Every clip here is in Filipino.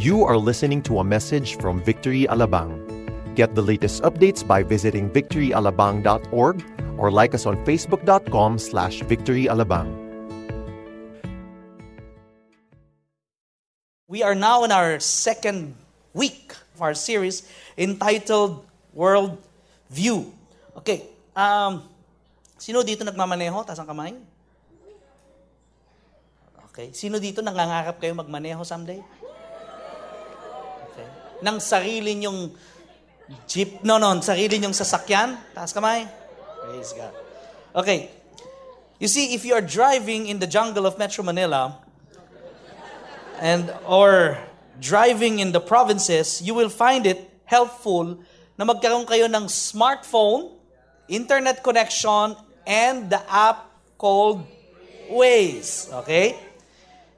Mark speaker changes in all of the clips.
Speaker 1: You are listening to a message from Victory Alabang. Get the latest updates by visiting victoryalabang.org or like us on facebook.com slash victoryalabang.
Speaker 2: We are now in our second week of our series entitled World View. Okay, um, sino dito nagmamaneho? Taas ang kamay. Okay, sino dito nangangarap kayo magmaneho someday? Nang sarili nyong jeep, no, no, sarili nyong sasakyan? Taas kamay. Praise God. Okay, you see, if you are driving in the jungle of Metro Manila, and or driving in the provinces, you will find it helpful na magkaroon kayo ng smartphone, internet connection, and the app called Waze. Okay?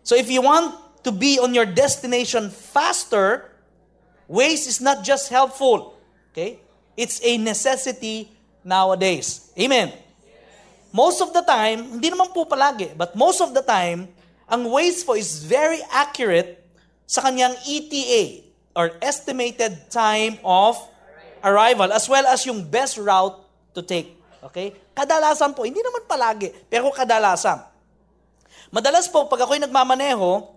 Speaker 2: So if you want to be on your destination faster, Waze is not just helpful. Okay? It's a necessity nowadays. Amen. Most of the time, hindi naman po palagi, but most of the time, ang po is very accurate sa kanyang ETA or estimated time of arrival as well as yung best route to take. Okay? Kadalasan po, hindi naman palagi, pero kadalasan. Madalas po, pag ako'y nagmamaneho,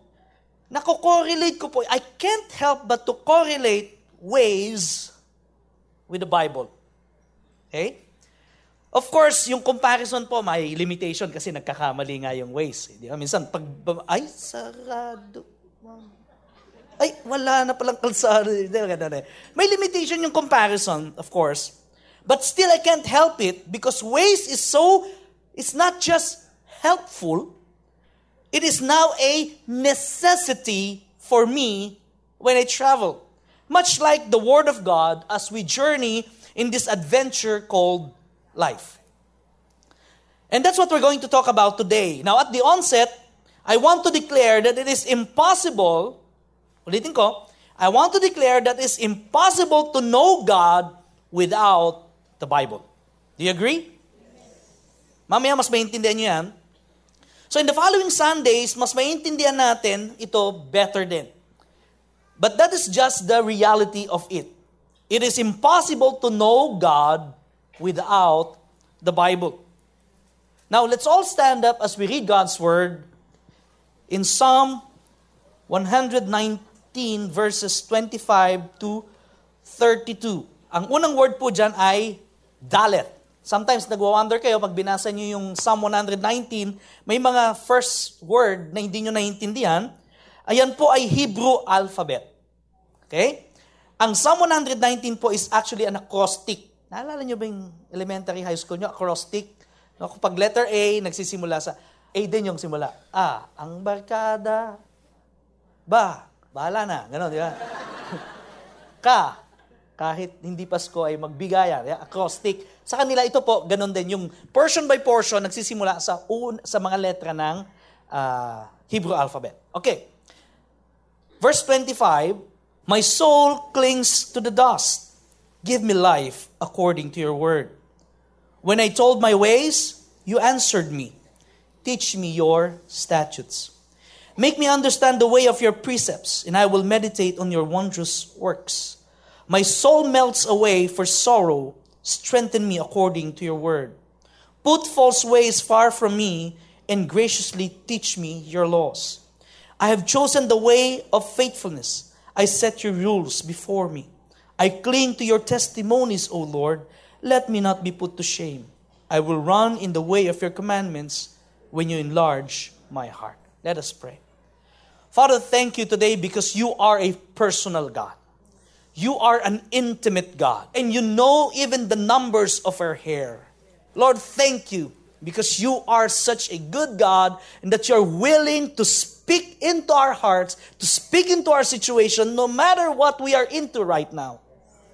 Speaker 2: nako-correlate ko po, I can't help but to correlate Waze with the Bible. Okay? Of course, yung comparison po, may limitation kasi nagkakamali nga yung ways. Di ba? Minsan, pag, ay, sarado. Ay, wala na palang kalsada. May limitation yung comparison, of course. But still, I can't help it because ways is so, it's not just helpful, it is now a necessity for me when I travel. Much like the Word of God as we journey in this adventure called life. And that's what we're going to talk about today. Now, at the onset, I want to declare that it is impossible, ulitin ko, I want to declare that it's impossible to know God without the Bible. Do you agree? Mamaya mas maintindihan nyo yan. So in the following Sundays, mas maintindihan natin ito better din. But that is just the reality of it. It is impossible to know God without the Bible. Now, let's all stand up as we read God's Word in Psalm 119, verses 25 to 32. Ang unang word po dyan ay dalet. Sometimes nagwa-wonder kayo pag binasa nyo yung Psalm 119, may mga first word na hindi nyo naiintindihan. Ayan po ay Hebrew alphabet. Okay? Ang Psalm 119 po is actually an acrostic. Naalala nyo ba yung elementary high school nyo, acrostic? No, kapag letter A, nagsisimula sa A din yung simula. A, ang barkada. Ba, bahala na. Ganon, di ba? Ka, kahit hindi Pasko ay magbigayan. Yeah, acrostic. Sa kanila, ito po, ganon din. Yung portion by portion, nagsisimula sa, un, sa mga letra ng uh, Hebrew alphabet. Okay. Verse 25, My soul clings to the dust. Give me life according to your word. When I told my ways, you answered me. Teach me your statutes. Make me understand the way of your precepts, and I will meditate on your wondrous works. My soul melts away for sorrow. Strengthen me according to your word. Put false ways far from me, and graciously teach me your laws. I have chosen the way of faithfulness. I set your rules before me. I cling to your testimonies, O Lord. Let me not be put to shame. I will run in the way of your commandments when you enlarge my heart. Let us pray. Father, thank you today because you are a personal God. You are an intimate God, and you know even the numbers of our hair. Lord, thank you because you are such a good God and that you're willing to speak into our hearts, to speak into our situation, no matter what we are into right now.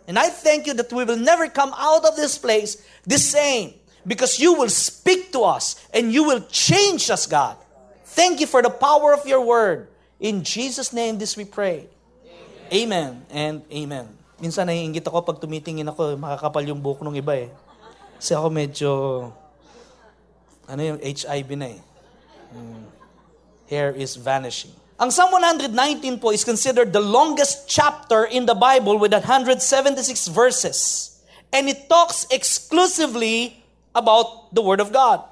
Speaker 2: And I thank you that we will never come out of this place the same because you will speak to us and you will change us, God. Thank you for the power of your word. In Jesus' name, this we pray. Amen, and amen. Minsan naiingit ako pag tumitingin ako, makakapal yung buhok ng iba eh. Kasi ako medyo, ano yung HIV na eh. Hmm. Hair is vanishing. Ang Psalm 119 po is considered the longest chapter in the Bible with 176 verses. And it talks exclusively about the Word of God.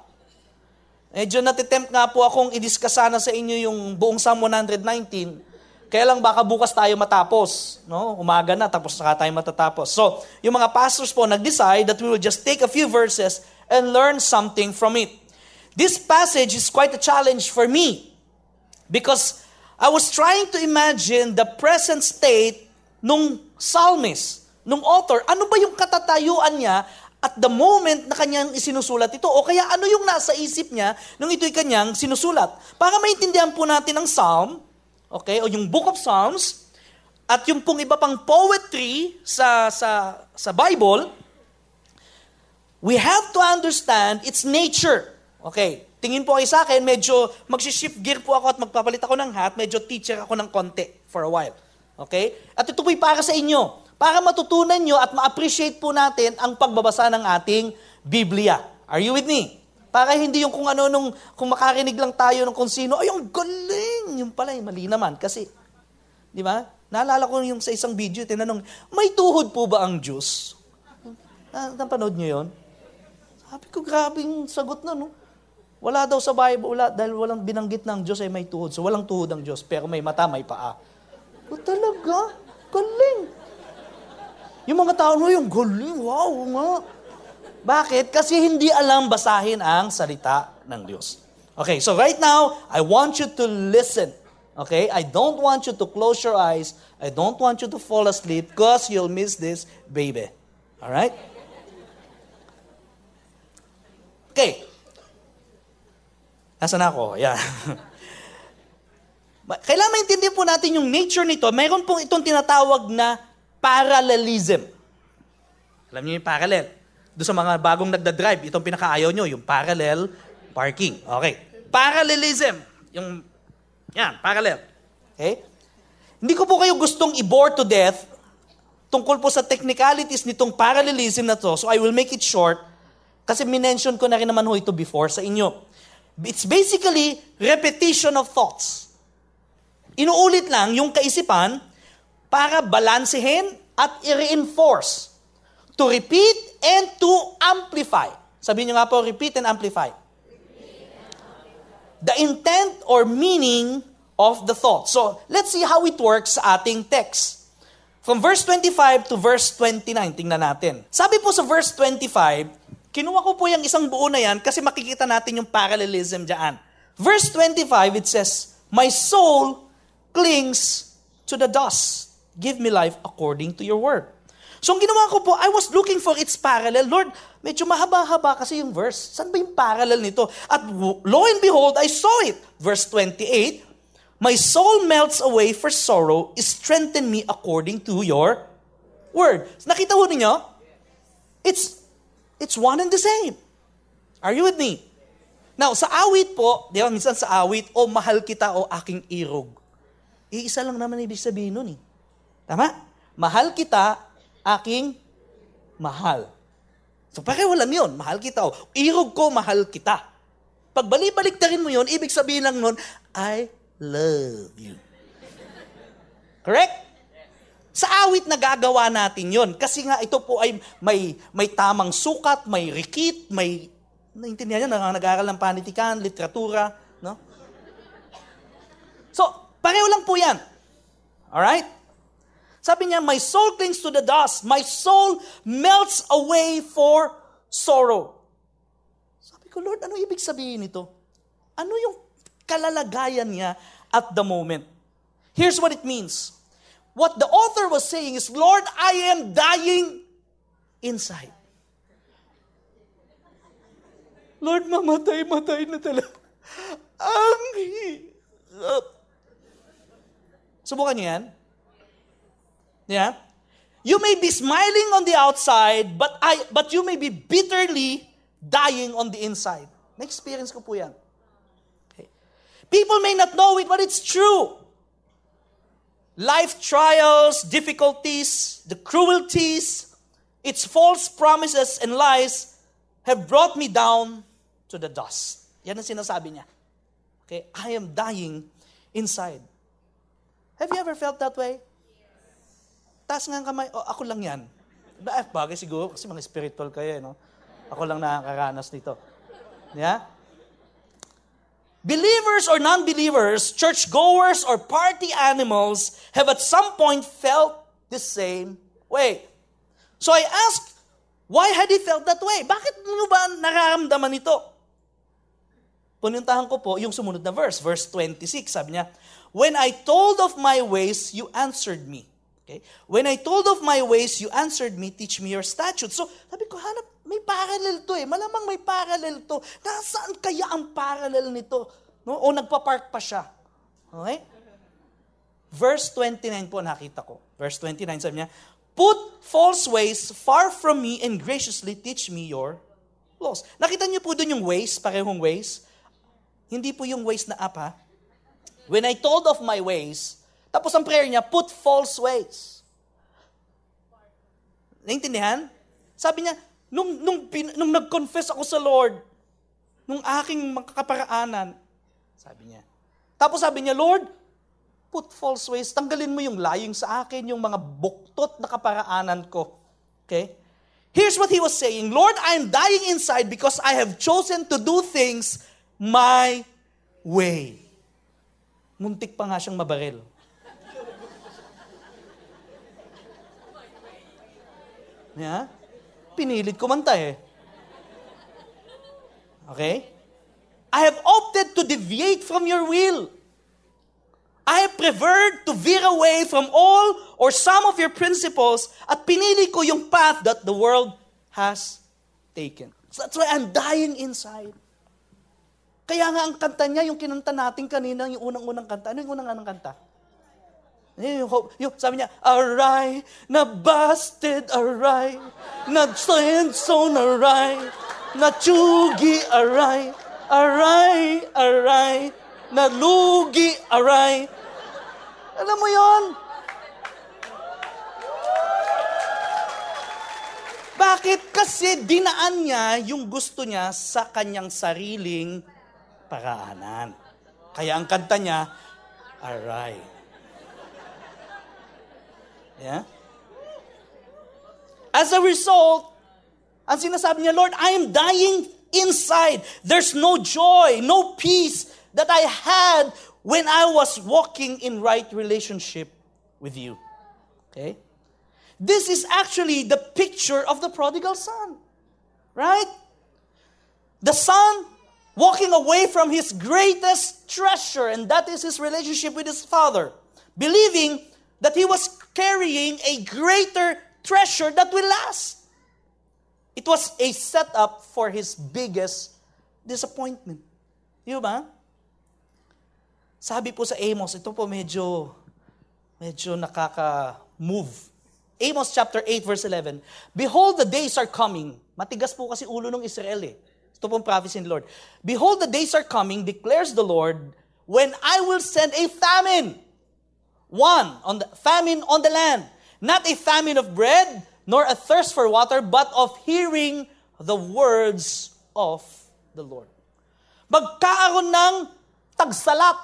Speaker 2: Medyo natitempt nga po akong i-discuss sa inyo yung buong Psalm 119. Kaya lang baka bukas tayo matapos. No? Umaga na, tapos saka tayo matatapos. So, yung mga pastors po nag-decide that we will just take a few verses and learn something from it. This passage is quite a challenge for me because I was trying to imagine the present state nung psalmist, nung author. Ano ba yung katatayuan niya at the moment na kanyang isinusulat ito? O kaya ano yung nasa isip niya nung ito'y kanyang sinusulat? Para maintindihan po natin ang psalm, okay, o yung book of psalms, at yung pong iba pang poetry sa, sa, sa Bible, we have to understand its nature. Okay, Tingin po kayo sa akin, medyo magsishift gear po ako at magpapalit ako ng hat, medyo teacher ako ng konti for a while. Okay? At ito po'y para sa inyo. Para matutunan nyo at ma-appreciate po natin ang pagbabasa ng ating Biblia. Are you with me? Para hindi yung kung ano nung, kung makarinig lang tayo ng kung sino, ay, ang galing! Yung pala, mali naman. Kasi, di ba? Naalala ko yung sa isang video, tinanong, may tuhod po ba ang Diyos? Na, napanood nyo yun? Sabi ko, grabing sagot na, no? Wala daw sa Bible, wala, dahil walang binanggit ng Diyos ay may tuhod. So walang tuhod ang Diyos, pero may mata, may paa. O talaga? Galing. Yung mga tao mo, yung galing, wow nga. Bakit? Kasi hindi alam basahin ang salita ng Diyos. Okay, so right now, I want you to listen. Okay? I don't want you to close your eyes. I don't want you to fall asleep because you'll miss this baby. All right? Okay. Nasaan ako? Yeah. Kailangan maintindihan po natin yung nature nito. Mayroon pong itong tinatawag na parallelism. Alam niyo yung parallel? Doon sa mga bagong nagda-drive, itong pinakaayaw nyo, yung parallel parking. Okay. Parallelism. Yung, yan, parallel. Okay? Hindi ko po kayo gustong i-bore to death tungkol po sa technicalities nitong parallelism na to, so I will make it short kasi minention ko na rin naman ho ito before sa inyo. It's basically repetition of thoughts. Inuulit lang yung kaisipan para balansehin at i-reinforce. To repeat and to amplify. Sabihin nyo nga po, repeat and amplify. The intent or meaning of the thought. So, let's see how it works sa ating text. From verse 25 to verse 29, tingnan natin. Sabi po sa verse 25, Kinuha ko po yung isang buo na yan kasi makikita natin yung parallelism dyan. Verse 25, it says, My soul clings to the dust. Give me life according to your word. So, ang ginawa ko po, I was looking for its parallel. Lord, medyo mahaba-haba kasi yung verse. Saan ba yung parallel nito? At lo and behold, I saw it. Verse 28, My soul melts away for sorrow, strengthen me according to your word. Nakita ho ninyo? It's It's one and the same. Are you with me? Now, sa awit po, di ba, minsan sa awit, o mahal kita o aking irog. Iisa lang naman ibig sabihin nun eh. Tama? Mahal kita, aking mahal. So lang yun, mahal kita o irog ko, mahal kita. Pag balibalik mo yun, ibig sabihin lang nun, I love you. Correct? Sa awit nagagawa natin yon Kasi nga ito po ay may, may tamang sukat, may rikit, may, naintindihan nyo, nag-aaral ng panitikan, literatura, no? So, pareho lang po yan. Alright? Sabi niya, my soul clings to the dust. My soul melts away for sorrow. Sabi ko, Lord, ano ibig sabihin nito? Ano yung kalalagayan niya at the moment? Here's what it means. What the author was saying is, Lord, I am dying inside. Lord, mamatay-matay na talaga. Ang hirap. Subukan niyo yan. Yeah? You may be smiling on the outside, but I but you may be bitterly dying on the inside. Na-experience ko po yan. Okay. People may not know it, but it's true life trials, difficulties, the cruelties, its false promises and lies have brought me down to the dust. Yan ang sinasabi niya. Okay, I am dying inside. Have you ever felt that way? Taas nga ang kamay, oh, ako lang yan. Eh, bagay siguro, kasi mga spiritual kayo, eh, no? Ako lang nakakaranas nito. Yeah? Believers or non-believers, churchgoers or party animals have at some point felt the same way. So I asked, why had he felt that way? Bakit mo ba nararamdaman ito? Pununtahan ko po yung sumunod na verse, verse 26. Sabi niya, When I told of my ways, you answered me. Okay? When I told of my ways, you answered me, teach me your statutes. So, sabi ko, hanap, may parallel to eh. Malamang may parallel to. Nasaan kaya ang parallel nito? No? O nagpa-park pa siya. Okay? Verse 29 po nakita ko. Verse 29 sabi niya, Put false ways far from me and graciously teach me your laws. Nakita niyo po doon yung ways, parehong ways? Hindi po yung ways na up ha. When I told of my ways, tapos ang prayer niya, put false ways. Naintindihan? Sabi niya, nung, nung, nung nag-confess ako sa Lord, nung aking makaparaanan, sabi niya. Tapos sabi niya, Lord, put false ways, tanggalin mo yung lying sa akin, yung mga buktot na kaparaanan ko. Okay? Here's what he was saying, Lord, I am dying inside because I have chosen to do things my way. Muntik pa nga siyang mabaril. Yeah? Pinilit ko manta eh. Okay? I have opted to deviate from your will. I have preferred to veer away from all or some of your principles at pinili ko yung path that the world has taken. So that's why I'm dying inside. Kaya nga ang kanta niya, yung kinanta natin kanina, yung unang-unang kanta. Ano yung unang-unang kanta? Yung, yung, sabi niya, aray, na busted, aray, na so aray, na chugi, aray, aray, aray, na lugi, aray. Alam mo yon? Bakit? Kasi dinaan niya yung gusto niya sa kanyang sariling paraanan. Kaya ang kanta niya, aray. Yeah? As a result, ang sinasabi niya, Lord, I am dying inside. There's no joy, no peace that I had when I was walking in right relationship with you. Okay? This is actually the picture of the prodigal son. Right? The son walking away from his greatest treasure, and that is his relationship with his father, believing that he was carrying a greater treasure that will last. It was a setup for his biggest disappointment. Di ba? Sabi po sa Amos, ito po medyo, medyo nakaka-move. Amos chapter 8 verse 11, Behold, the days are coming. Matigas po kasi ulo ng Israel eh. Ito pong prophecy ni Lord. Behold, the days are coming, declares the Lord, when I will send a famine. One, on the, famine on the land. Not a famine of bread, nor a thirst for water, but of hearing the words of the Lord. Magkaaroon ng tagsalak,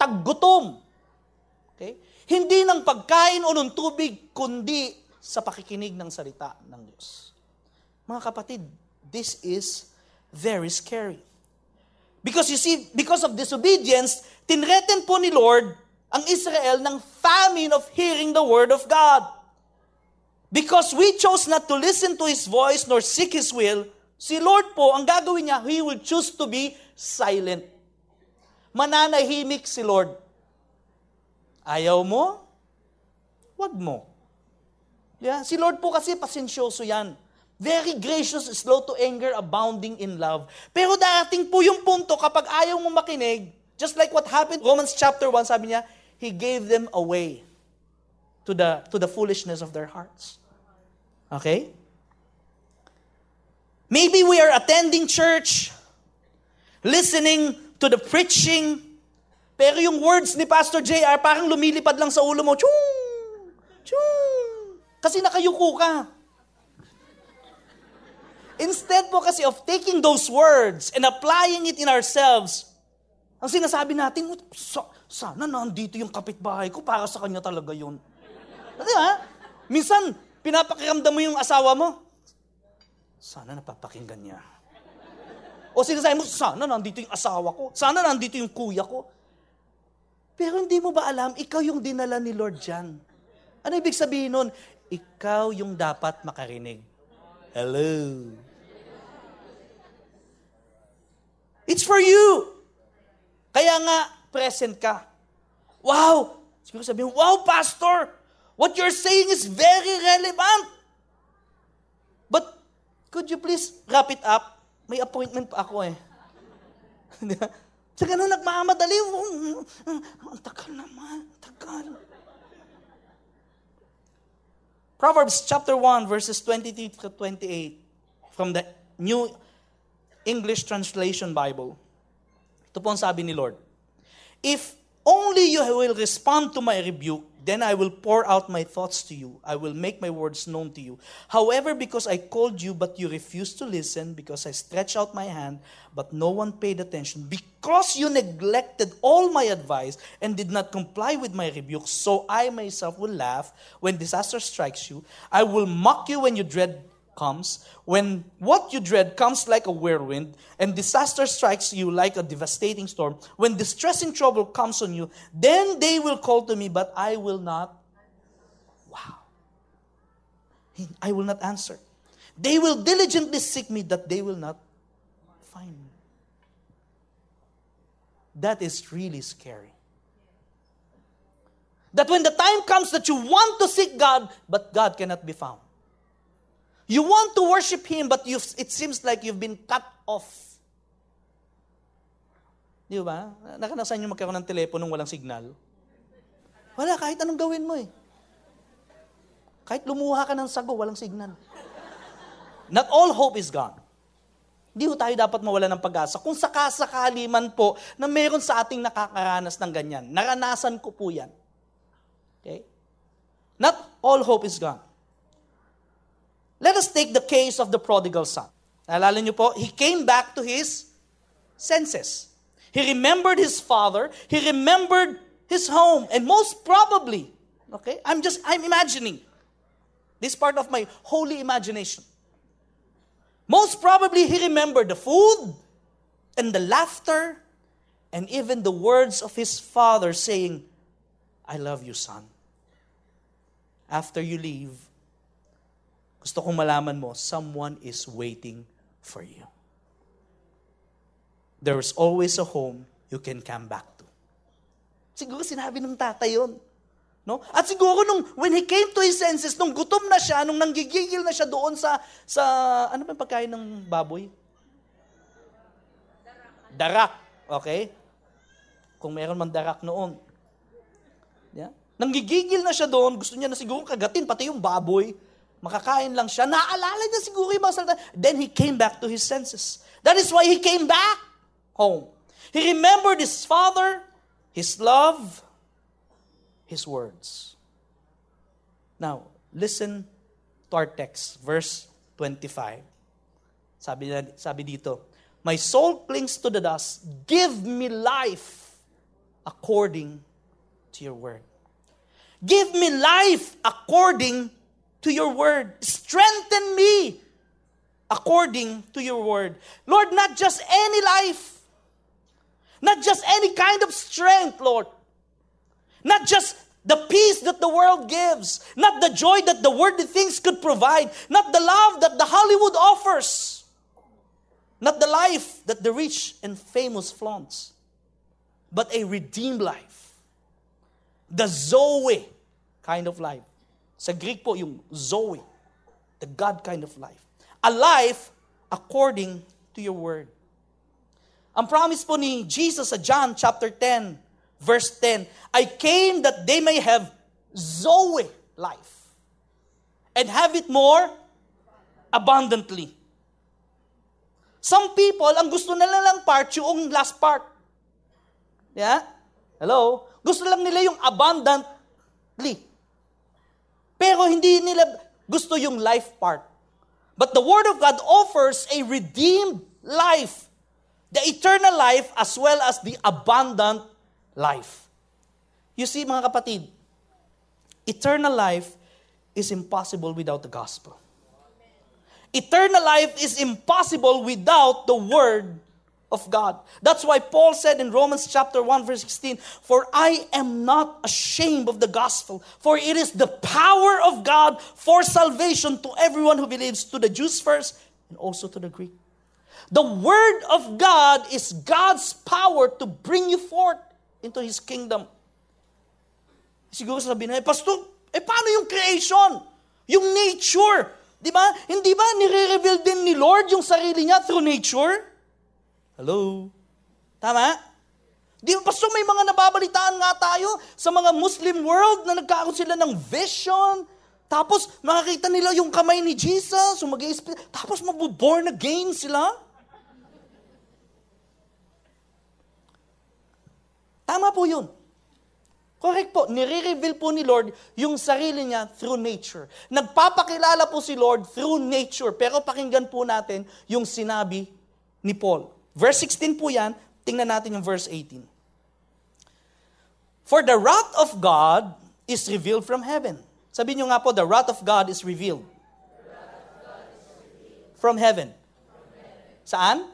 Speaker 2: taggutom. Okay? Hindi ng pagkain o ng tubig, kundi sa pakikinig ng salita ng Diyos. Mga kapatid, this is very scary. Because you see, because of disobedience, tinreten po ni Lord ang Israel ng famine of hearing the word of God. Because we chose not to listen to His voice nor seek His will, si Lord po, ang gagawin niya, He will choose to be silent. Mananahimik si Lord. Ayaw mo? Wag mo. Yeah? Si Lord po kasi pasensyoso yan. Very gracious, slow to anger, abounding in love. Pero darating po yung punto kapag ayaw mo makinig, just like what happened, Romans chapter 1, sabi niya, He gave them away to the, to the foolishness of their hearts. Okay? Maybe we are attending church, listening to the preaching, pero yung words ni Pastor JR parang lumilipad lang sa ulo mo. Chung! Chung! Kasi nakayuko ka. Instead po kasi of taking those words and applying it in ourselves, ang sinasabi natin, sa, sana nandito yung kapitbahay ko, para sa kanya talaga yun. Di ba? Minsan, pinapakiramdam mo yung asawa mo, sana napapakinggan niya. O sinasabi mo, sana nandito yung asawa ko, sana nandito yung kuya ko. Pero hindi mo ba alam, ikaw yung dinala ni Lord dyan. Ano ibig sabihin nun? Ikaw yung dapat makarinig. Hello. It's for you. Kaya nga, present ka. Wow! Siguro sabihin, wow, pastor! What you're saying is very relevant. But, could you please wrap it up? May appointment pa ako eh. Sa ganun, nagmamadali. Ang tagal naman. Tagal. Proverbs chapter 1, verses 23 to 28 from the New English Translation Bible. Ito po ang sabi ni Lord. If only you will respond to my rebuke, then I will pour out my thoughts to you. I will make my words known to you. However, because I called you, but you refused to listen, because I stretched out my hand, but no one paid attention, because you neglected all my advice and did not comply with my rebuke, so I myself will laugh when disaster strikes you. I will mock you when you dread comes, when what you dread comes like a whirlwind, and disaster strikes you like a devastating storm, when distressing trouble comes on you, then they will call to me, but I will not. Wow. I will not answer. They will diligently seek me, that they will not find me. That is really scary. That when the time comes that you want to seek God, but God cannot be found. You want to worship Him, but you've, it seems like you've been cut off. Di ba? Nakanasan nyo magkaroon ng telepono walang signal? Wala, kahit anong gawin mo eh. Kahit lumuha ka ng sago, walang signal. Not all hope is gone. Hindi tayo dapat mawala ng pag-asa. Kung sakasakali man po na meron sa ating nakakaranas ng ganyan, naranasan ko po yan. Okay? Not all hope is gone. Let us take the case of the prodigal son. Naalala niyo po, he came back to his senses. He remembered his father, he remembered his home, and most probably, okay, I'm just, I'm imagining. This part of my holy imagination. Most probably, he remembered the food and the laughter and even the words of his father saying, I love you, son. After you leave, gusto kong malaman mo, someone is waiting for you. There's always a home you can come back to. Siguro sinabi ng tatay yun. No? At siguro nung, when he came to his senses, nung gutom na siya, nung nanggigigil na siya doon sa, sa ano ba pagkain ng baboy? Darak. Okay? Kung meron man darak noon. Yeah? Nanggigigil na siya doon, gusto niya na siguro kagatin, pati yung baboy. Makakain lang siya. Naalala niya siguro yung mga salita. Then he came back to his senses. That is why he came back home. He remembered his father, his love, his words. Now, listen to our text, verse 25. Sabi, sabi dito, My soul clings to the dust. Give me life according to your word. Give me life according to your word. Strengthen me according to your word. Lord, not just any life, not just any kind of strength, Lord, not just the peace that the world gives, not the joy that the worldly things could provide, not the love that the Hollywood offers, not the life that the rich and famous flaunts, but a redeemed life. The Zoe kind of life. Sa Greek po, yung Zoe, the God kind of life. A life according to your word. Ang promise po ni Jesus sa John chapter 10, verse 10, I came that they may have Zoe life and have it more abundantly. Some people, ang gusto nila lang part, yung last part. Yeah? Hello? Gusto lang nila yung abundantly. Pero hindi nila gusto yung life part. But the Word of God offers a redeemed life The eternal life as well as the abundant life. You see, mga kapatid, eternal life is impossible without the gospel. Eternal life is impossible without the word of God. That's why Paul said in Romans chapter 1 verse 16, "For I am not ashamed of the gospel, for it is the power of God for salvation to everyone who believes, to the Jews first and also to the Greek." The word of God is God's power to bring you forth into his kingdom. Siguro sabihin na, eh, Pastor, eh paano yung creation? Yung nature? Di ba? Hindi ba nire-reveal din ni Lord yung sarili niya through nature? Hello? Tama? Di ba, Pastor, may mga nababalitaan nga tayo sa mga Muslim world na nagkaroon sila ng vision. Tapos, makakita nila yung kamay ni Jesus, so mag tapos mabuborn again sila. Tama po yun. Correct po. Nire-reveal po ni Lord yung sarili niya through nature. Nagpapakilala po si Lord through nature. Pero pakinggan po natin yung sinabi ni Paul. Verse 16 po yan. Tingnan natin yung verse 18. For the wrath of God is revealed from heaven. Sabi niyo nga po, the wrath of God is revealed. From heaven. Saan?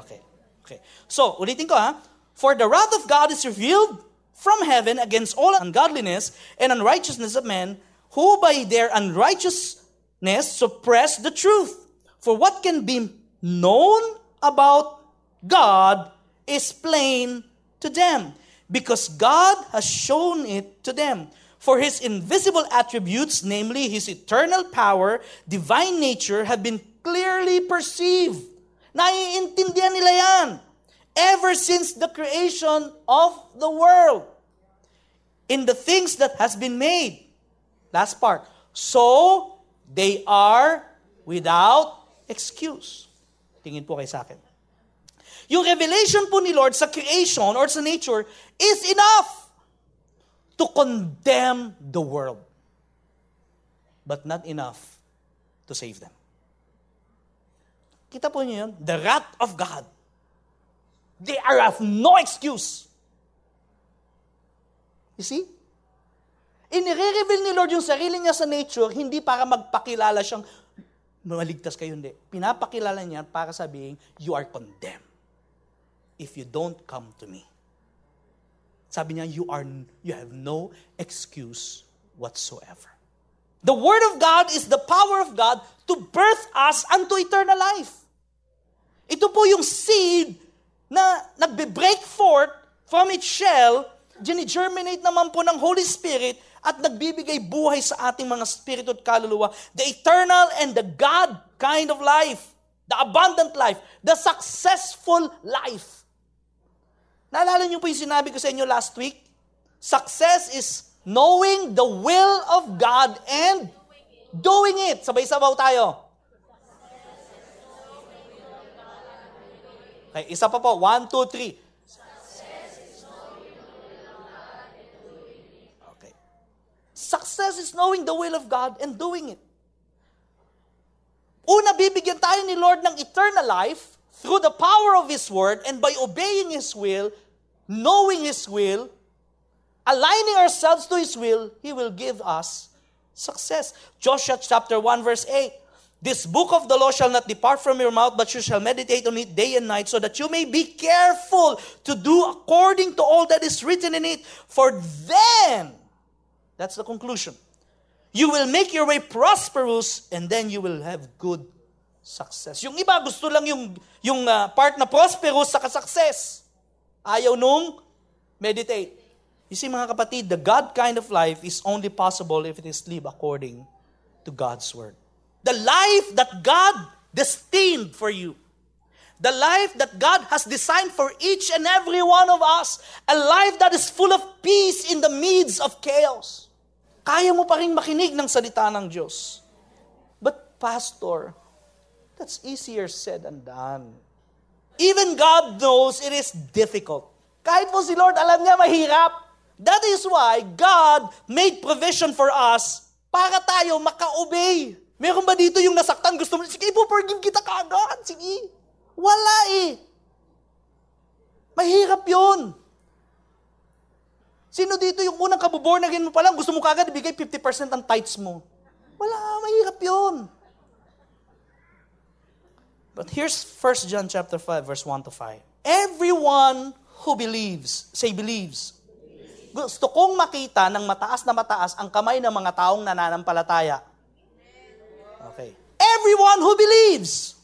Speaker 2: Okay. Okay. So, ulitin ko ha. For the wrath of God is revealed from heaven against all ungodliness and unrighteousness of men who by their unrighteousness suppress the truth. For what can be known about God is plain to them, because God has shown it to them. For his invisible attributes, namely his eternal power, divine nature, have been clearly perceived. Naiintindihan nila yan ever since the creation of the world in the things that has been made. Last part. So, they are without excuse. Tingin po kay sa akin. Yung revelation po ni Lord sa creation or sa nature is enough to condemn the world. But not enough to save them. Kita po niyo yun? The wrath of God They are of no excuse. You see? Inire-reveal ni Lord yung sarili niya sa nature, hindi para magpakilala siyang maligtas kayo, hindi. Pinapakilala niya para sabihin, you are condemned if you don't come to me. Sabi niya, you, are, you have no excuse whatsoever. The Word of God is the power of God to birth us unto eternal life. Ito po yung seed na nagbe-break forth from its shell, gini-germinate naman po ng Holy Spirit at nagbibigay buhay sa ating mga spirito at kaluluwa. The eternal and the God kind of life. The abundant life. The successful life. Naalala niyo po yung sinabi ko sa inyo last week? Success is knowing the will of God and doing it. Sabay-sabaw tayo. Okay, isa pa po. One, two, three. Success is knowing the will of God and doing it. Una, bibigyan tayo ni Lord ng eternal life through the power of His Word and by obeying His will, knowing His will, aligning ourselves to His will, He will give us success. Joshua chapter 1 verse 8. This book of the law shall not depart from your mouth, but you shall meditate on it day and night, so that you may be careful to do according to all that is written in it. For then, that's the conclusion, you will make your way prosperous, and then you will have good success. Yung iba, gusto lang yung, yung uh, part na prosperous sa success. Ayaw nung meditate. You see, mga kapatid, the God kind of life is only possible if it is lived according to God's Word. The life that God destined for you. The life that God has designed for each and every one of us. A life that is full of peace in the midst of chaos. Kaya mo pa rin makinig ng salita ng Diyos. But Pastor, that's easier said than done. Even God knows it is difficult. Kahit po si Lord, alam niya mahirap. That is why God made provision for us para tayo maka-obey. Meron ba dito yung nasaktan, gusto mo, sige, ipo-forgive kita kaagad. Sige. Wala eh. Mahirap yun. Sino dito yung unang kabuborn again mo pa lang, gusto mo kagad ibigay 50% ang tithes mo? Wala, mahirap yun. But here's 1 John chapter 5, verse 1 to 5. Everyone who believes, say believes. Gusto kong makita ng mataas na mataas ang kamay ng mga taong nananampalataya. Okay. Everyone who believes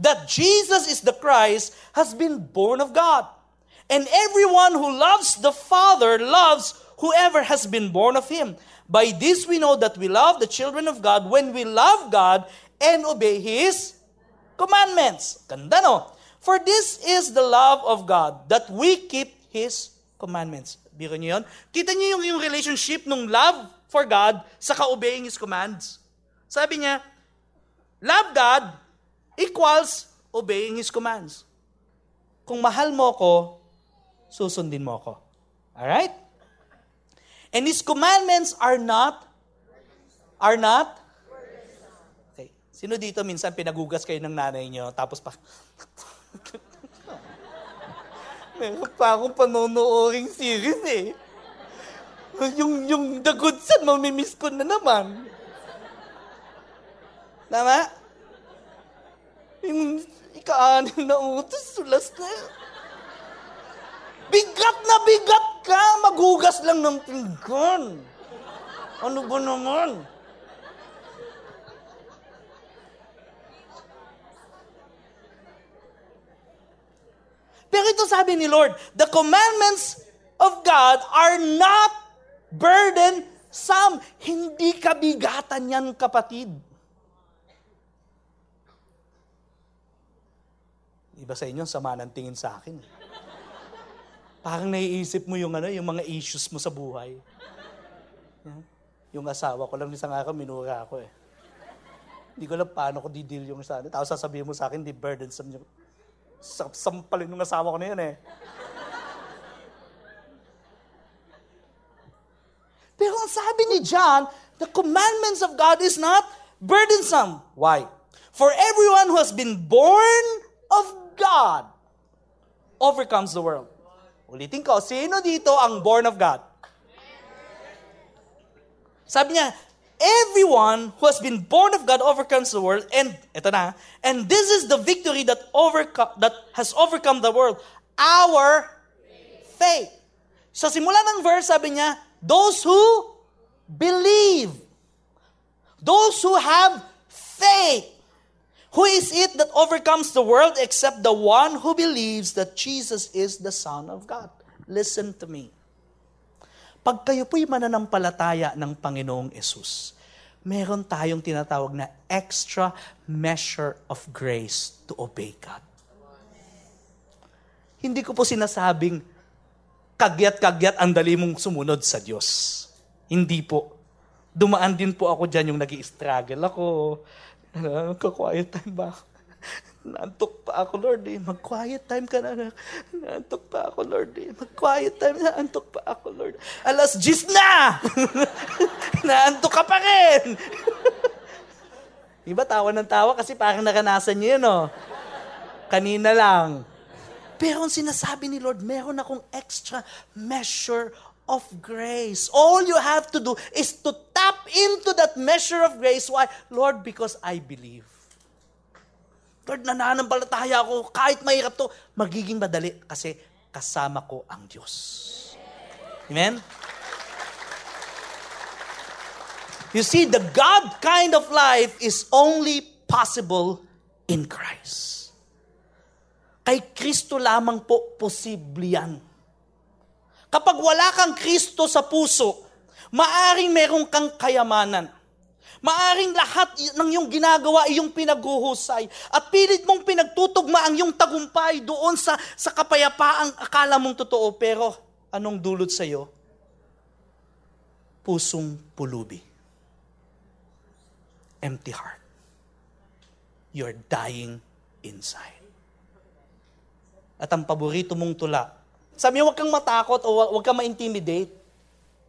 Speaker 2: that Jesus is the Christ has been born of God. And everyone who loves the Father loves whoever has been born of him. By this we know that we love the children of God when we love God and obey His commandments. Ganda no? For this is the love of God, that we keep His commandments. Biro niyo yun? Kita niyo yung, yung relationship ng love for God sa ka-obeying His commands. Sabi niya, love God equals obeying His commands. Kung mahal mo ko, susundin mo ako. Alright? And His commandments are not, are not, okay. Sino dito minsan pinagugas kayo ng nanay niyo, tapos pa, Meron pa akong panonooring series eh. Yung, yung The Good Son, mamimiss ko na naman. Tama? Yung ika-anim na utos, sulas na. Bigat na bigat ka! Maghugas lang ng pinggan. Ano ba naman? Pero ito sabi ni Lord, the commandments of God are not burdensome. Hindi kabigatan yan, kapatid. Iba sa inyo, sama ng tingin sa akin. Parang naiisip mo yung, ano, yung mga issues mo sa buhay. Yung asawa ko lang isang araw, minura ako eh. Hindi ko alam paano ko didil yung sa ano. Tapos sasabihin mo sa akin, di burdensome yung Sampalin ng asawa ko na yun eh. Pero ang sabi ni John, the commandments of God is not burdensome. Why? For everyone who has been born of God overcomes the world. Ulitin ko, sino dito ang born of God? Sabi niya, everyone who has been born of God overcomes the world. And, ito na, and this is the victory that, overcome, that has overcome the world. Our faith. Sa simula ng verse, sabi niya, those who believe. Those who have faith. Who is it that overcomes the world except the one who believes that Jesus is the Son of God? Listen to me. Pag kayo po'y mananampalataya ng Panginoong Yesus, meron tayong tinatawag na extra measure of grace to obey God. Hindi ko po sinasabing kagyat-kagyat ang dali mong sumunod sa Diyos. Hindi po. Dumaan din po ako dyan yung nag struggle ako. Ka-quiet time ba ako? Naantok pa ako, Lord. Eh. Mag-quiet time ka na. Naantok pa ako, Lord. Eh. Mag-quiet time. Naantok pa ako, Lord. Alas 10 na! Naantok ka pa rin! Iba tawa ng tawa kasi parang naranasan niyo yun, oh. Kanina lang. Pero ang sinasabi ni Lord, meron akong extra measure of grace. All you have to do is to tap into that measure of grace. Why? Lord, because I believe. Lord, nananampalataya ako. Kahit mahirap to, magiging madali kasi kasama ko ang Diyos. Amen? You see, the God kind of life is only possible in Christ. Kay Kristo lamang po posible yan. Kapag wala kang Kristo sa puso, maaring meron kang kayamanan. Maaring lahat ng iyong ginagawa iyong pinaghuhusay at pilit mong pinagtutugma ang iyong tagumpay doon sa, sa kapayapaang akala mong totoo. Pero anong dulot sa iyo? Pusong pulubi. Empty heart. You're dying inside. At ang paborito mong tula, sabi niya, huwag kang matakot o huwag kang ma-intimidate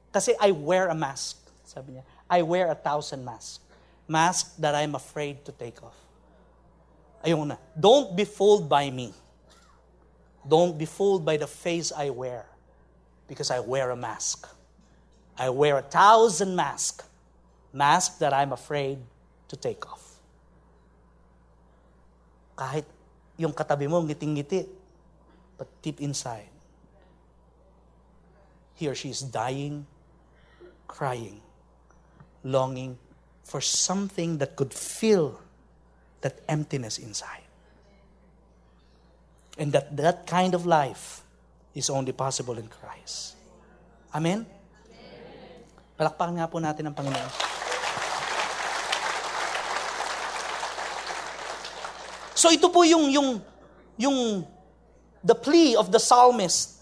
Speaker 2: kasi I wear a mask. Sabi niya, I wear a thousand masks. Masks that I'm afraid to take off. Ayun na. Don't be fooled by me. Don't be fooled by the face I wear, because I wear a mask. I wear a thousand masks, masks that I'm afraid to take off. Kahit yung katabi mo, ngiting-ngiti, but deep inside, he or she is dying, crying, longing for something that could fill that emptiness inside. And that that kind of life is only possible in Christ. Amen? Palakpakan nga po natin ang Panginoon. So ito po yung, yung, yung, the plea of the psalmist.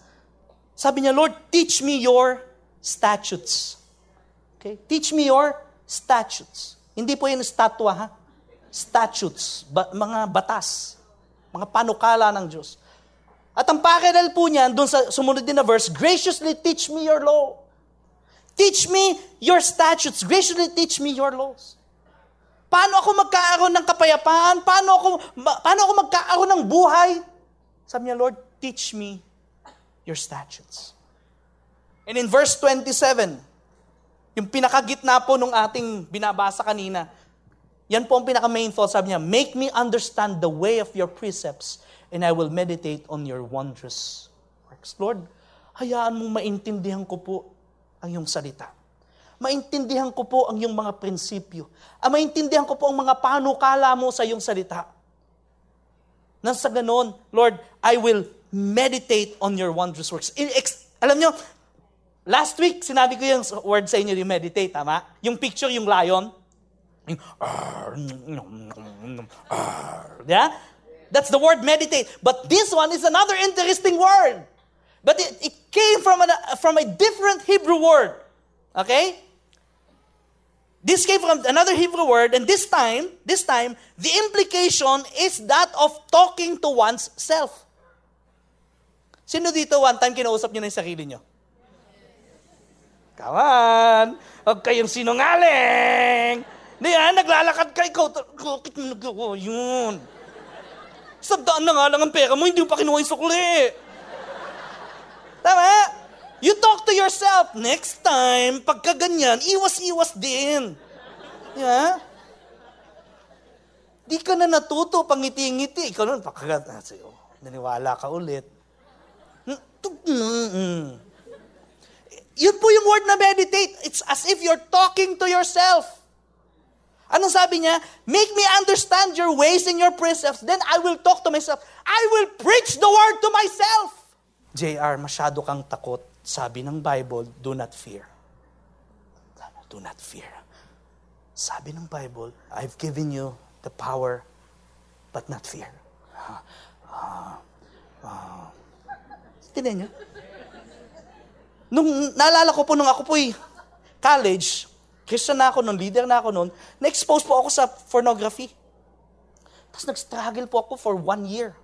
Speaker 2: Sabi niya, Lord, teach me your statutes. Okay? Teach me your statutes. Hindi po yan statwa, ha? Statutes. Ba- mga batas. Mga panukala ng Diyos. At ang pakiral po niyan, doon sa sumunod din na verse, graciously teach me your law. Teach me your statutes. Graciously teach me your laws. Paano ako magkaaroon ng kapayapaan? Paano ako, paano ako magkaaroon ng buhay? Sabi niya, Lord, teach me your statutes. And in verse 27, yung pinakagitna po nung ating binabasa kanina, yan po ang pinaka-main thought. Sabi niya, make me understand the way of your precepts and I will meditate on your wondrous works. Lord, hayaan mong maintindihan ko po ang iyong salita. Maintindihan ko po ang iyong mga prinsipyo. Ah, maintindihan ko po ang mga panukala mo sa iyong salita. Nang sa ganon, Lord, I will meditate on your wondrous works. In, ex, alam nyo, last week, sinabi ko yung word sa inyo, yung meditate, tama? Yung picture, yung lion. Yeah? That's the word meditate. But this one is another interesting word. But it, it came from, an, from a different Hebrew word. Okay? This came from another Hebrew word, and this time, this time, the implication is that of talking to one's self. Sino dito one time kinausap niyo na yung sarili niyo? Come on! Huwag kayong sinungaling! Hindi yan, naglalakad ka, ikaw, bakit mo nagawa yun? Sa daan na nga lang ang pera mo, hindi mo pa kinuha yung sukli. Tama? You talk to yourself. Next time, pagka ganyan, iwas-iwas din. Yeah? Di ka na natuto, pangiti-ngiti. Ikaw nun, pagkagat na sa'yo. Naniwala ka ulit. Yun po yung word na meditate. It's as if you're talking to yourself. Anong sabi niya? Make me understand your ways and your precepts. Then I will talk to myself. I will preach the word to myself. JR, masyado kang takot. Sabi ng Bible, do not fear. Do not fear. Sabi ng Bible, I've given you the power, but not fear. Uh, uh. Tinay niyo? Nung naalala ko po nung ako po'y college, Christian na ako noon, leader na ako noon, na-expose po ako sa pornography. Tapos nag-struggle po ako for one year.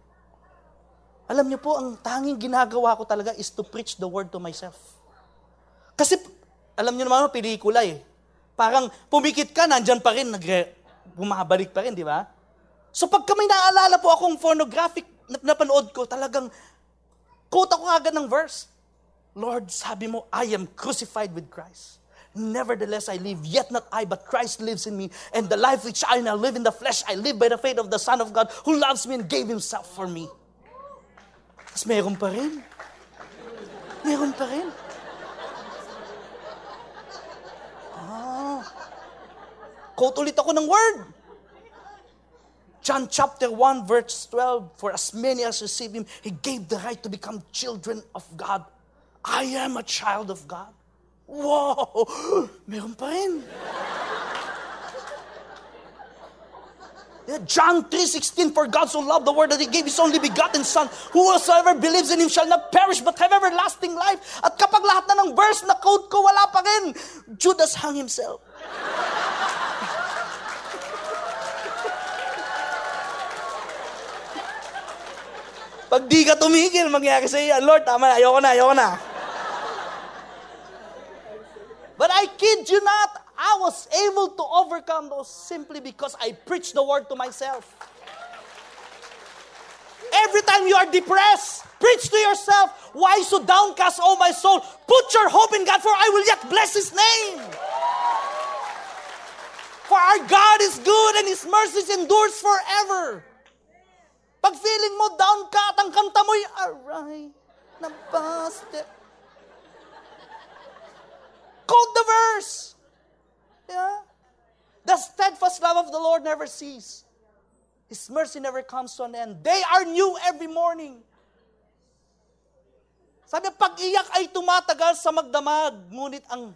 Speaker 2: Alam niyo po, ang tanging ginagawa ko talaga is to preach the word to myself. Kasi, alam niyo naman, pelikula eh. Parang pumikit ka, nandyan pa rin, nagre, bumabalik pa rin, di ba? So pagka may naalala po akong pornographic na napanood ko, talagang quote ako agad ng verse. Lord, sabi mo, I am crucified with Christ. Nevertheless, I live, yet not I, but Christ lives in me. And the life which I now live in the flesh, I live by the faith of the Son of God who loves me and gave Himself for me. Tapos meron pa rin. Meron pa rin. Ah. Quote ulit ako ng word. John chapter 1 verse 12, For as many as receive Him, He gave the right to become children of God. I am a child of God. Wow! Meron pa rin. Yeah, John 3.16, For God so loved the world that He gave His only begotten Son, whosoever believes in Him shall not perish but have everlasting life. At kapag lahat na ng verse na quote ko, wala pa rin, Judas hung himself. Pag di ka tumigil, mangyari sa iyo, Lord, tama na, ayoko na, ayoko na. But I kid you not, I was able to overcome those simply because I preached the word to myself. Every time you are depressed, preach to yourself, Why so downcast, O my soul? Put your hope in God, for I will yet bless His name. For our God is good and His mercies endures forever. Pag feeling mo down ka at ang kanta mo'y aray na baste. Quote the verse. Yeah? The steadfast love of the Lord never ceases. His mercy never comes to an end. They are new every morning. Sabi, pag-iyak ay tumatagal sa magdamag, ngunit ang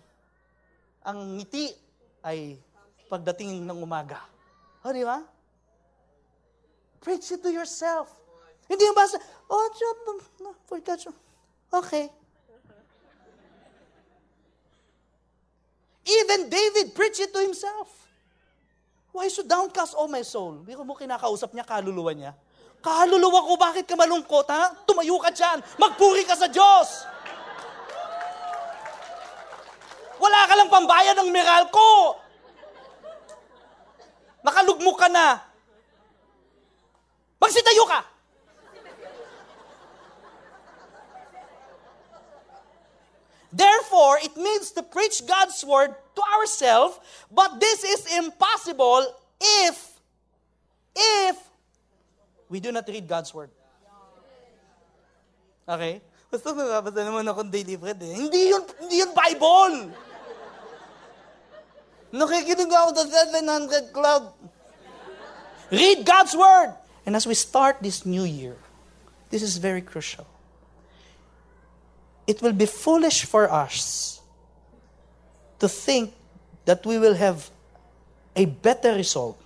Speaker 2: ang ngiti ay pagdating ng umaga. O, di ba? Preach it to yourself. Hindi yung basta, oh, job, forgot you. Okay. Even David preached it to himself. Why so downcast, oh my soul? Biko mo kinakausap niya, kaluluwa niya. Kaluluwa ko, bakit ka malungkot, ha? Tumayo ka dyan. Magpuri ka sa Diyos. Wala ka lang pambayad ng Meralco. Nakalugmo ka na. Magsitayo ka. Therefore, it means to preach God's word to ourselves, but this is impossible if, if we do not read God's Word. Okay? Basta nababasa naman akong daily bread eh. Hindi yun, hindi yun Bible! Nakikinig ako sa 700 Club. Read God's Word! And as we start this new year, this is very crucial. It will be foolish for us to think that we will have a better result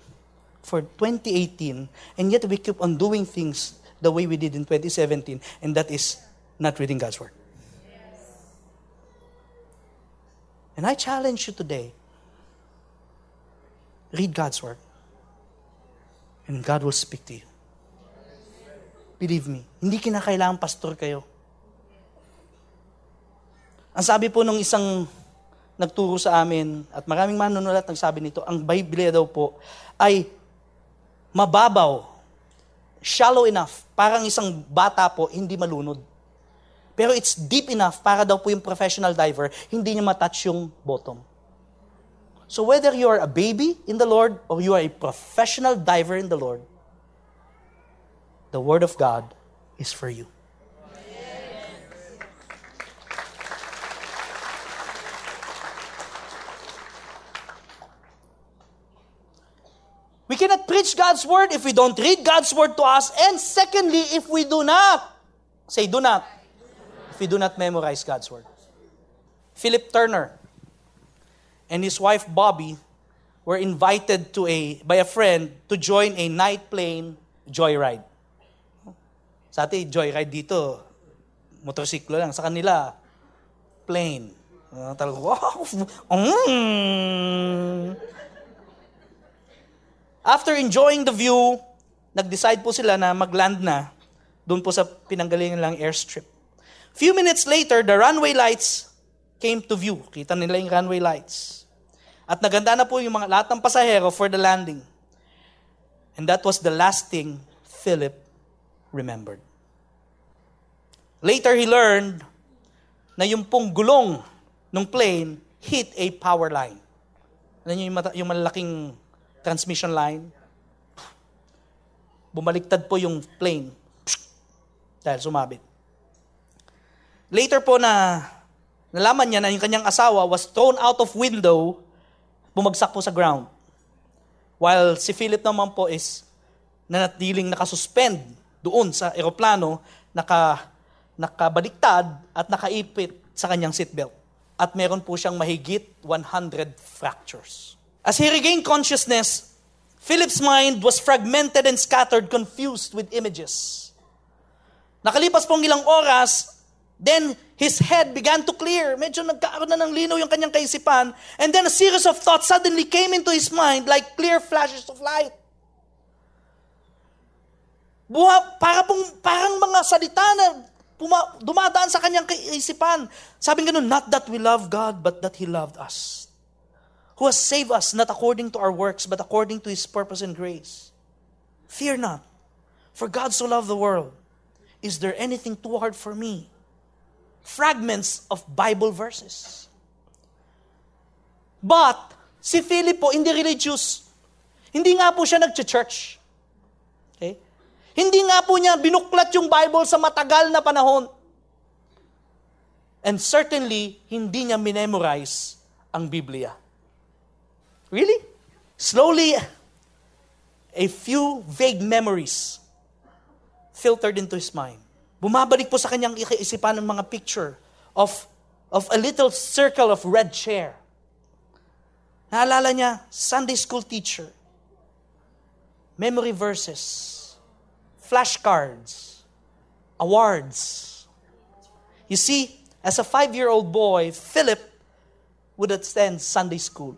Speaker 2: for 2018, and yet we keep on doing things the way we did in 2017, and that is not reading God's Word. And I challenge you today read God's Word, and God will speak to you. Believe me, hindi kinakailangan pastor kayo. Ang sabi po nung isang nagturo sa amin, at maraming manunulat nagsabi nito, ang Biblia daw po ay mababaw, shallow enough, parang isang bata po, hindi malunod. Pero it's deep enough para daw po yung professional diver, hindi niya matouch yung bottom. So whether you are a baby in the Lord or you are a professional diver in the Lord, the Word of God is for you. We cannot preach God's word if we don't read God's word to us. And secondly, if we do not, say do not, if we do not memorize God's word. Philip Turner and his wife Bobby were invited to a by a friend to join a night plane joyride. Sa atin, joyride dito, motorsiklo lang. Sa kanila, plane. Uh, talaga, wow! Mm. After enjoying the view, nag-decide po sila na mag-land na doon po sa pinanggalingan lang airstrip. Few minutes later, the runway lights came to view. Kita nila yung runway lights. At naganda na po yung mga lahat ng pasahero for the landing. And that was the last thing Philip remembered. Later, he learned na yung pong gulong ng plane hit a power line. Alam niyo yung, yung malaking transmission line. Bumaliktad po yung plane. Dahil sumabit. Later po na nalaman niya na yung kanyang asawa was thrown out of window, bumagsak po sa ground. While si Philip naman po is nanatiling nakasuspend doon sa eroplano, naka, nakabaliktad at nakaipit sa kanyang seatbelt. At meron po siyang mahigit 100 fractures. As he regained consciousness, Philip's mind was fragmented and scattered, confused with images. Nakalipas pong ilang oras, then his head began to clear. Medyo nagkaroon na ng linaw yung kanyang kaisipan. And then a series of thoughts suddenly came into his mind like clear flashes of light. Buha, para pong, parang mga salita na puma, dumadaan sa kanyang kaisipan. Sabi ganun, not that we love God, but that He loved us who has saved us not according to our works, but according to his purpose and grace. Fear not, For God so loved the world. Is there anything too hard for me? Fragments of Bible verses. But, si Philip po, hindi religious. Hindi nga po siya nag-church. Hindi nga po niya binuklat yung Bible sa matagal na panahon. And certainly, hindi niya minemorize ang Biblia. Really? Slowly, a few vague memories filtered into his mind. Bumabalik po sa kanyang isipan ng mga picture of, of a little circle of red chair. Naalala niya, Sunday school teacher, memory verses, flashcards, awards. You see, as a five-year-old boy, Philip would attend Sunday school.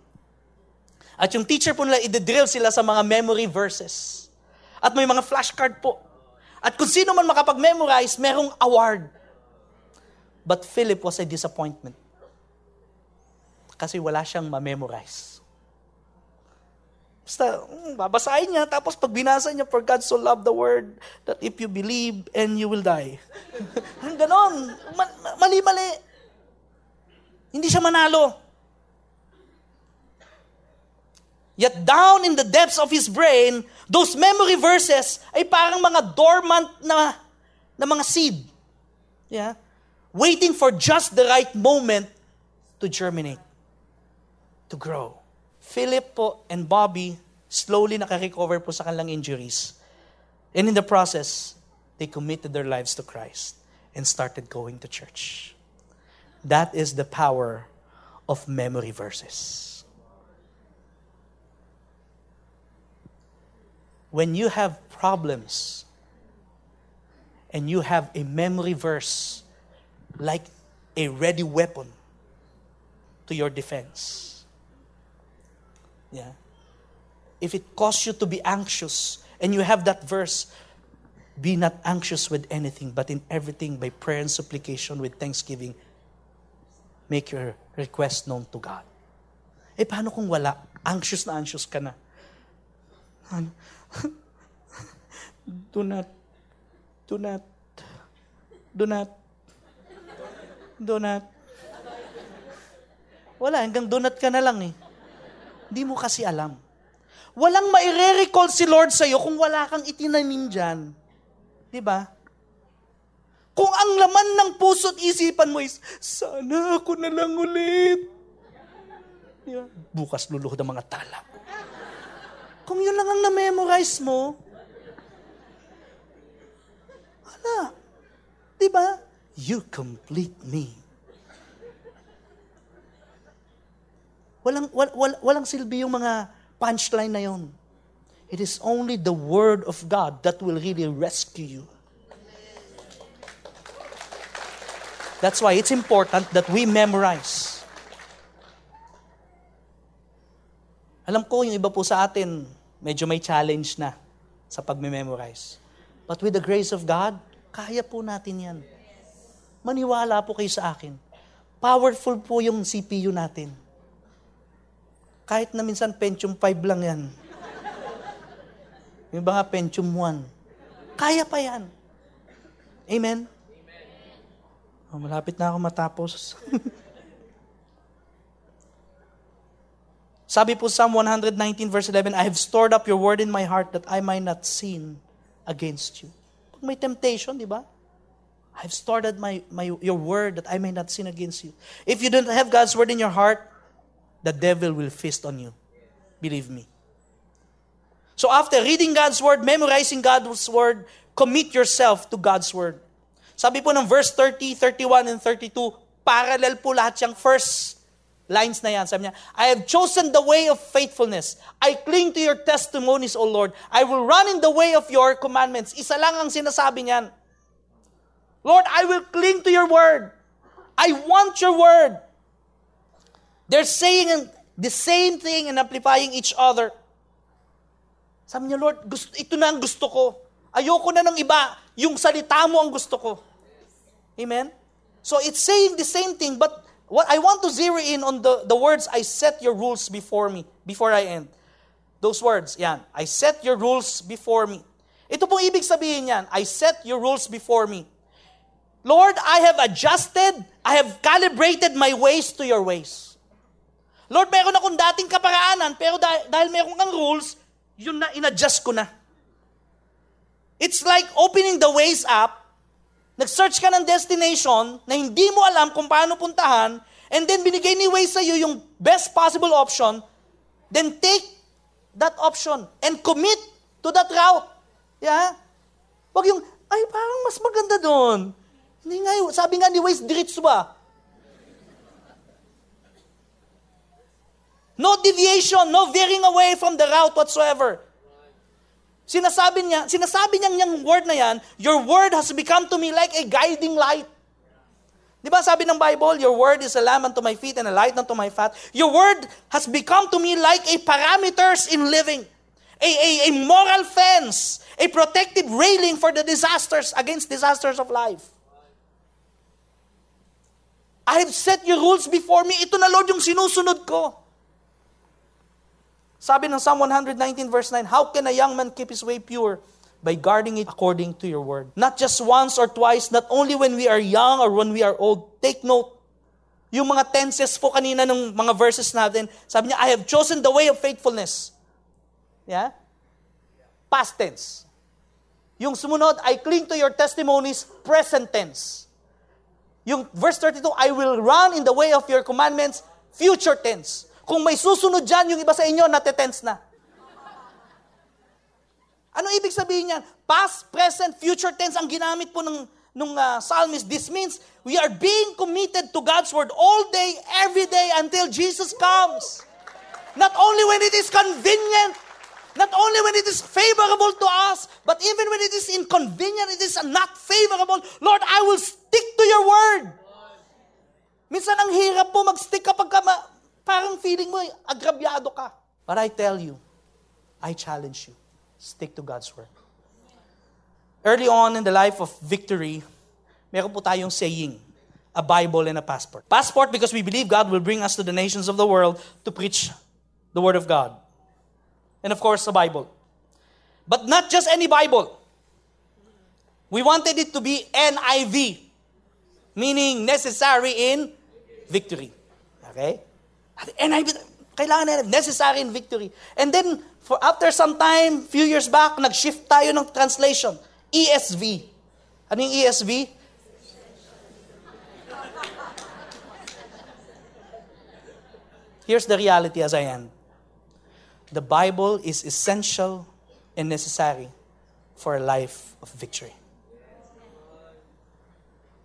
Speaker 2: At yung teacher po nila, i-drill sila sa mga memory verses. At may mga flashcard po. At kung sino man makapag-memorize, merong award. But Philip was a disappointment. Kasi wala siyang ma-memorize. Basta, um, babasahin niya, tapos pag binasa niya, for God so loved the word, that if you believe, and you will die. Ganon. Mali-mali. Hindi siya manalo. Yet down in the depths of his brain, those memory verses ay parang mga dormant na, na mga seed. Yeah? Waiting for just the right moment to germinate, to grow. Philip po and Bobby slowly nakarecover po sa kanilang injuries. And in the process, they committed their lives to Christ and started going to church. That is the power of memory verses. when you have problems and you have a memory verse like a ready weapon to your defense. Yeah. If it causes you to be anxious and you have that verse, be not anxious with anything, but in everything by prayer and supplication with thanksgiving, make your request known to God. Eh, paano kung wala? Anxious na anxious ka na. Ano? do not, do not, do not, do not. Wala, hanggang donut ka na lang eh. Hindi mo kasi alam. Walang maire-recall si Lord sa'yo kung wala kang itinanim dyan. Di ba? Kung ang laman ng puso't isipan mo is, sana ako na lang ulit. Yeah. Bukas luluhod ang mga tala. Kung yun lang ang na-memorize mo, wala. Di ba? You complete me. Walang, wal, wal, walang silbi yung mga punchline na yon. It is only the Word of God that will really rescue you. That's why it's important that we memorize. Alam ko, yung iba po sa atin, medyo may challenge na sa pagme-memorize. But with the grace of God, kaya po natin yan. Maniwala po kayo sa akin. Powerful po yung CPU natin. Kahit na minsan Pentium 5 lang yan. Yung nga Pentium 1. Kaya pa yan. Amen? Oh, malapit na ako matapos. Sabi po Psalm 119 verse 11, I have stored up your word in my heart that I might not sin against you. Pag may temptation, di ba? I have stored up my, my, your word that I may not sin against you. If you don't have God's word in your heart, the devil will feast on you. Believe me. So after reading God's word, memorizing God's word, commit yourself to God's word. Sabi po ng verse 30, 31, and 32, parallel po lahat yung first Lines na yan. Sabi niya, I have chosen the way of faithfulness. I cling to your testimonies, O Lord. I will run in the way of your commandments. Isa lang ang sinasabi niyan. Lord, I will cling to your word. I want your word. They're saying the same thing and amplifying each other. Sabi niya, Lord, gusto, ito na ang gusto ko. Ayoko na ng iba. Yung salita mo ang gusto ko. Amen? So it's saying the same thing, but what I want to zero in on the, the words, I set your rules before me, before I end. Those words, yan. I set your rules before me. Ito pong ibig sabihin niyan, I set your rules before me. Lord, I have adjusted, I have calibrated my ways to your ways. Lord, meron akong dating kaparaanan, pero dahil, dahil meron kang rules, yun na, inadjust ko na. It's like opening the ways up, nag-search ka ng destination na hindi mo alam kung paano puntahan, and then binigay ni Waze sa iyo yung best possible option, then take that option and commit to that route. Yeah? Wag yung, ay, parang mas maganda doon. Hindi nga, sabi nga ni Waze, diretso ba? No deviation, no veering away from the route whatsoever. Sinasabi niya, sinasabi niya niyang word na yan, your word has become to me like a guiding light. Di ba sabi ng Bible, your word is a lamp unto my feet and a light unto my path. Your word has become to me like a parameters in living. A, a, a moral fence, a protective railing for the disasters, against disasters of life. I have set your rules before me. Ito na Lord yung sinusunod ko. Sabi ng Psalm 119 verse 9, How can a young man keep his way pure? By guarding it according to your word. Not just once or twice, not only when we are young or when we are old. Take note. Yung mga tenses po kanina ng mga verses natin, sabi niya, I have chosen the way of faithfulness. Yeah? Past tense. Yung sumunod, I cling to your testimonies, present tense. Yung verse 32, I will run in the way of your commandments, future tense. Kung may susunod dyan, yung iba sa inyo, natetense na. Ano ibig sabihin niyan? Past, present, future tense ang ginamit po ng, ng uh, psalmist. This means we are being committed to God's word all day, every day until Jesus comes. Not only when it is convenient, not only when it is favorable to us, but even when it is inconvenient, it is not favorable. Lord, I will stick to your word. Minsan ang hirap po mag-stick kapag ka Parang feeling mo, agrabyado ka. But I tell you, I challenge you, stick to God's word. Early on in the life of victory, meron po tayong saying, a Bible and a passport. Passport because we believe God will bring us to the nations of the world to preach the word of God. And of course, a Bible. But not just any Bible. We wanted it to be NIV, meaning necessary in victory. Okay? And I, kailangan na necessary in victory. And then, for after some time, few years back, nag-shift tayo ng translation. ESV. Ano yung ESV? Here's the reality as I end. The Bible is essential and necessary for a life of victory.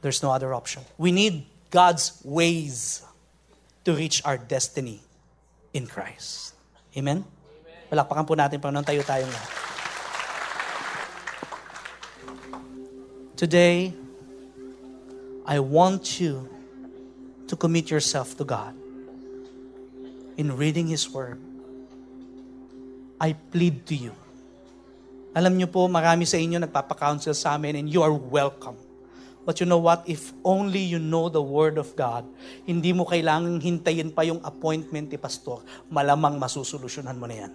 Speaker 2: There's no other option. We need God's ways to reach our destiny in Christ. Amen? Palakpakan po natin, Panginoon, tayo tayong lahat. Today, I want you to commit yourself to God in reading His Word. I plead to you. Alam niyo po, marami sa inyo nagpapakounsel sa amin and you are welcome. But you know what? If only you know the Word of God, hindi mo kailangang hintayin pa yung appointment ni Pastor. Malamang masusolusyonan mo na yan.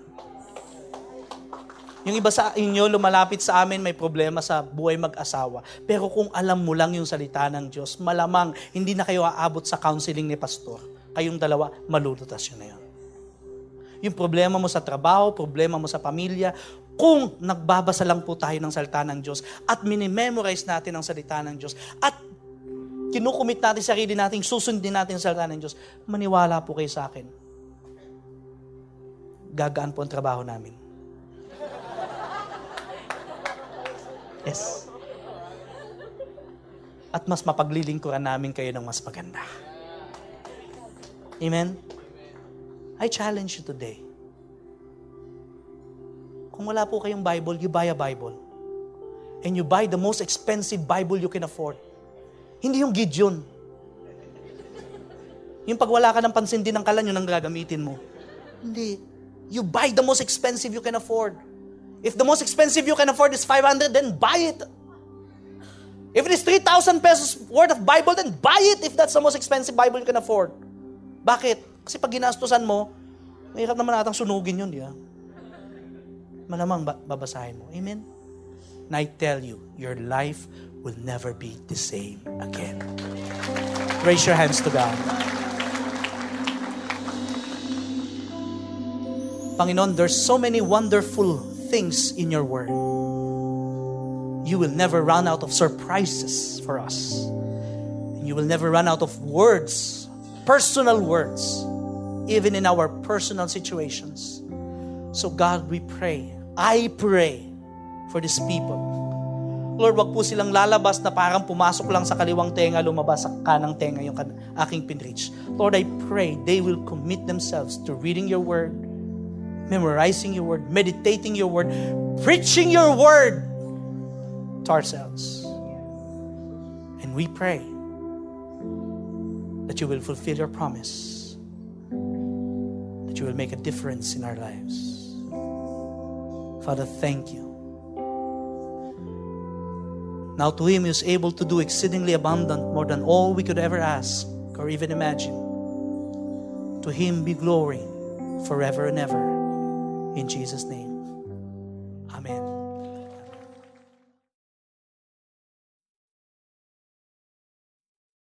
Speaker 2: Yung iba sa inyo, lumalapit sa amin, may problema sa buhay mag-asawa. Pero kung alam mo lang yung salita ng Diyos, malamang hindi na kayo aabot sa counseling ni Pastor. Kayong dalawa, malulutas yun na yun. Yung problema mo sa trabaho, problema mo sa pamilya, kung nagbabasa lang po tayo ng salita ng Diyos at minimemorize natin ang salita ng Diyos at kinukumit natin sarili natin, susundin natin ang salita ng Diyos, maniwala po kayo sa akin. Gagaan po ang trabaho namin. Yes. At mas mapaglilingkuran namin kayo ng mas maganda. Amen? I challenge you today kung wala po kayong Bible, you buy a Bible. And you buy the most expensive Bible you can afford. Hindi yung Gideon. Yung pag wala ka ng pansin din ng kalan, yun ang gagamitin mo. Hindi. You buy the most expensive you can afford. If the most expensive you can afford is 500, then buy it. If it is 3,000 pesos worth of Bible, then buy it if that's the most expensive Bible you can afford. Bakit? Kasi pag ginastusan mo, mahirap naman natang sunugin yun, di ba? Malamang babasahin mo. Amen? And I tell you, your life will never be the same again. Raise your hands to God. Panginoon, there's so many wonderful things in your word. You will never run out of surprises for us. And you will never run out of words, personal words, even in our personal situations. So, God, we pray. I pray for these people. Lord, wag po silang lalabas na parang pumasok lang sa kaliwang tenga, lumabas sa kanang tenga yung aking pinreach. Lord, I pray they will commit themselves to reading your word, memorizing your word, meditating your word, preaching your word to ourselves. And we pray that you will fulfill your promise, that you will make a difference in our lives. Father, thank you. Now to him who is able to do exceedingly abundant more than all we could ever ask or even imagine. To him be glory forever and ever. In Jesus' name. Amen.